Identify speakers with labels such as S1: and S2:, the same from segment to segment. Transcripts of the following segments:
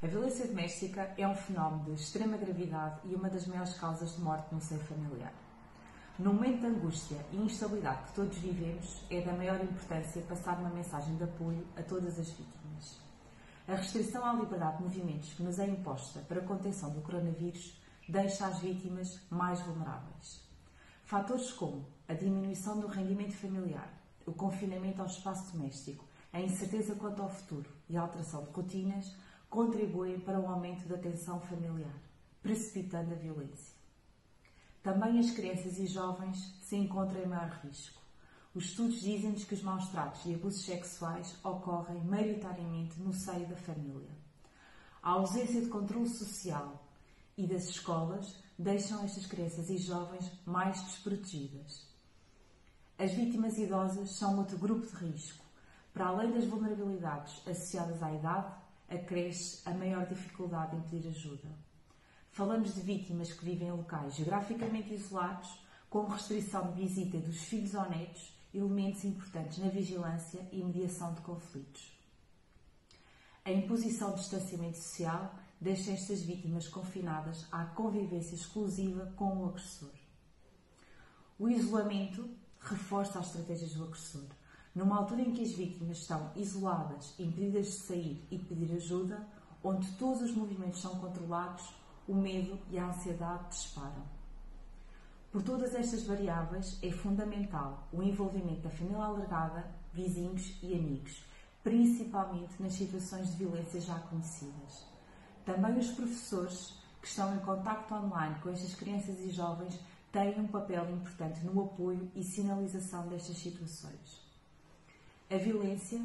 S1: A violência doméstica é um fenómeno de extrema gravidade e uma das maiores causas de morte no seio familiar. No momento de angústia e instabilidade que todos vivemos, é da maior importância passar uma mensagem de apoio a todas as vítimas. A restrição à liberdade de movimentos que nos é imposta para a contenção do coronavírus deixa as vítimas mais vulneráveis. Fatores como a diminuição do rendimento familiar, o confinamento ao espaço doméstico, a incerteza quanto ao futuro e a alteração de rotinas contribuem para o aumento da tensão familiar, precipitando a violência. Também as crianças e jovens se encontram em maior risco. Os estudos dizem-nos que os maus tratos e abusos sexuais ocorrem maioritariamente no seio da família. A ausência de controle social e das escolas deixam estas crianças e jovens mais desprotegidas. As vítimas idosas são outro grupo de risco. Para além das vulnerabilidades associadas à idade, acresce a maior dificuldade em pedir ajuda. Falamos de vítimas que vivem em locais geograficamente isolados, com restrição de visita dos filhos ou netos, elementos importantes na vigilância e mediação de conflitos. A imposição de distanciamento social deixa estas vítimas confinadas à convivência exclusiva com o agressor. O isolamento reforça as estratégias do agressor, numa altura em que as vítimas estão isoladas, impedidas de sair e de pedir ajuda, onde todos os movimentos são controlados, o medo e a ansiedade disparam. Por todas estas variáveis, é fundamental o envolvimento da família alargada, vizinhos e amigos, principalmente nas situações de violência já conhecidas. Também os professores que estão em contacto online com estas crianças e jovens têm um papel importante no apoio e sinalização destas situações. A violência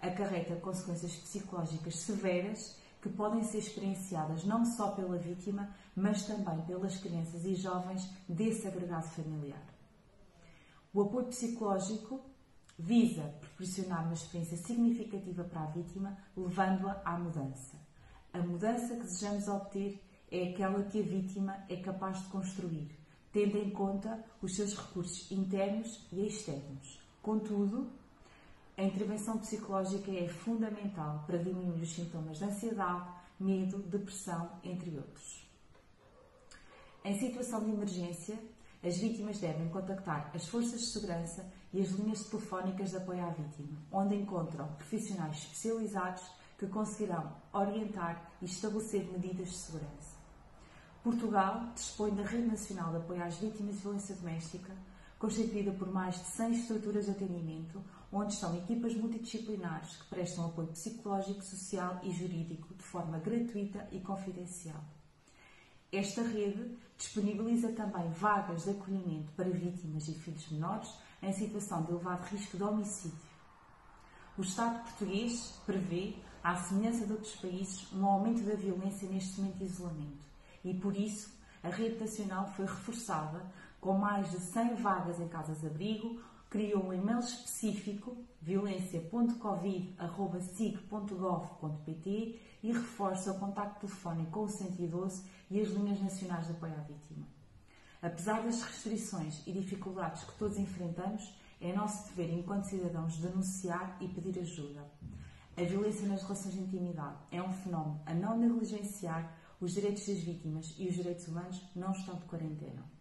S1: acarreta consequências psicológicas severas que podem ser experienciadas não só pela vítima, mas também pelas crianças e jovens desse agregado familiar. O apoio psicológico visa proporcionar uma experiência significativa para a vítima, levando-a à mudança. A mudança que desejamos obter é aquela que a vítima é capaz de construir, tendo em conta os seus recursos internos e externos. Contudo, a intervenção psicológica é fundamental para diminuir os sintomas de ansiedade, medo, depressão, entre outros. Em situação de emergência, as vítimas devem contactar as forças de segurança e as linhas telefónicas de apoio à vítima, onde encontram profissionais especializados que conseguirão orientar e estabelecer medidas de segurança. Portugal dispõe da Rede Nacional de Apoio às Vítimas de Violência Doméstica, constituída por mais de 100 estruturas de atendimento, onde estão equipas multidisciplinares que prestam apoio psicológico, social e jurídico de forma gratuita e confidencial. Esta rede disponibiliza também vagas de acolhimento para vítimas e filhos menores em situação de elevado risco de homicídio. O Estado português prevê, à semelhança de outros países, um aumento da violência neste momento de isolamento e, por isso, a rede nacional foi reforçada com mais de 100 vagas em casas-abrigo, criou um e-mail específico violência.covid.sig.gov.pt e reforça o contacto telefónico com o 112 e as linhas nacionais de apoio à vítima. Apesar das restrições e dificuldades que todos enfrentamos, é nosso dever, enquanto cidadãos, denunciar e pedir ajuda. A violência nas relações de intimidade é um fenómeno a não negligenciar, os direitos das vítimas e os direitos humanos não estão de quarentena.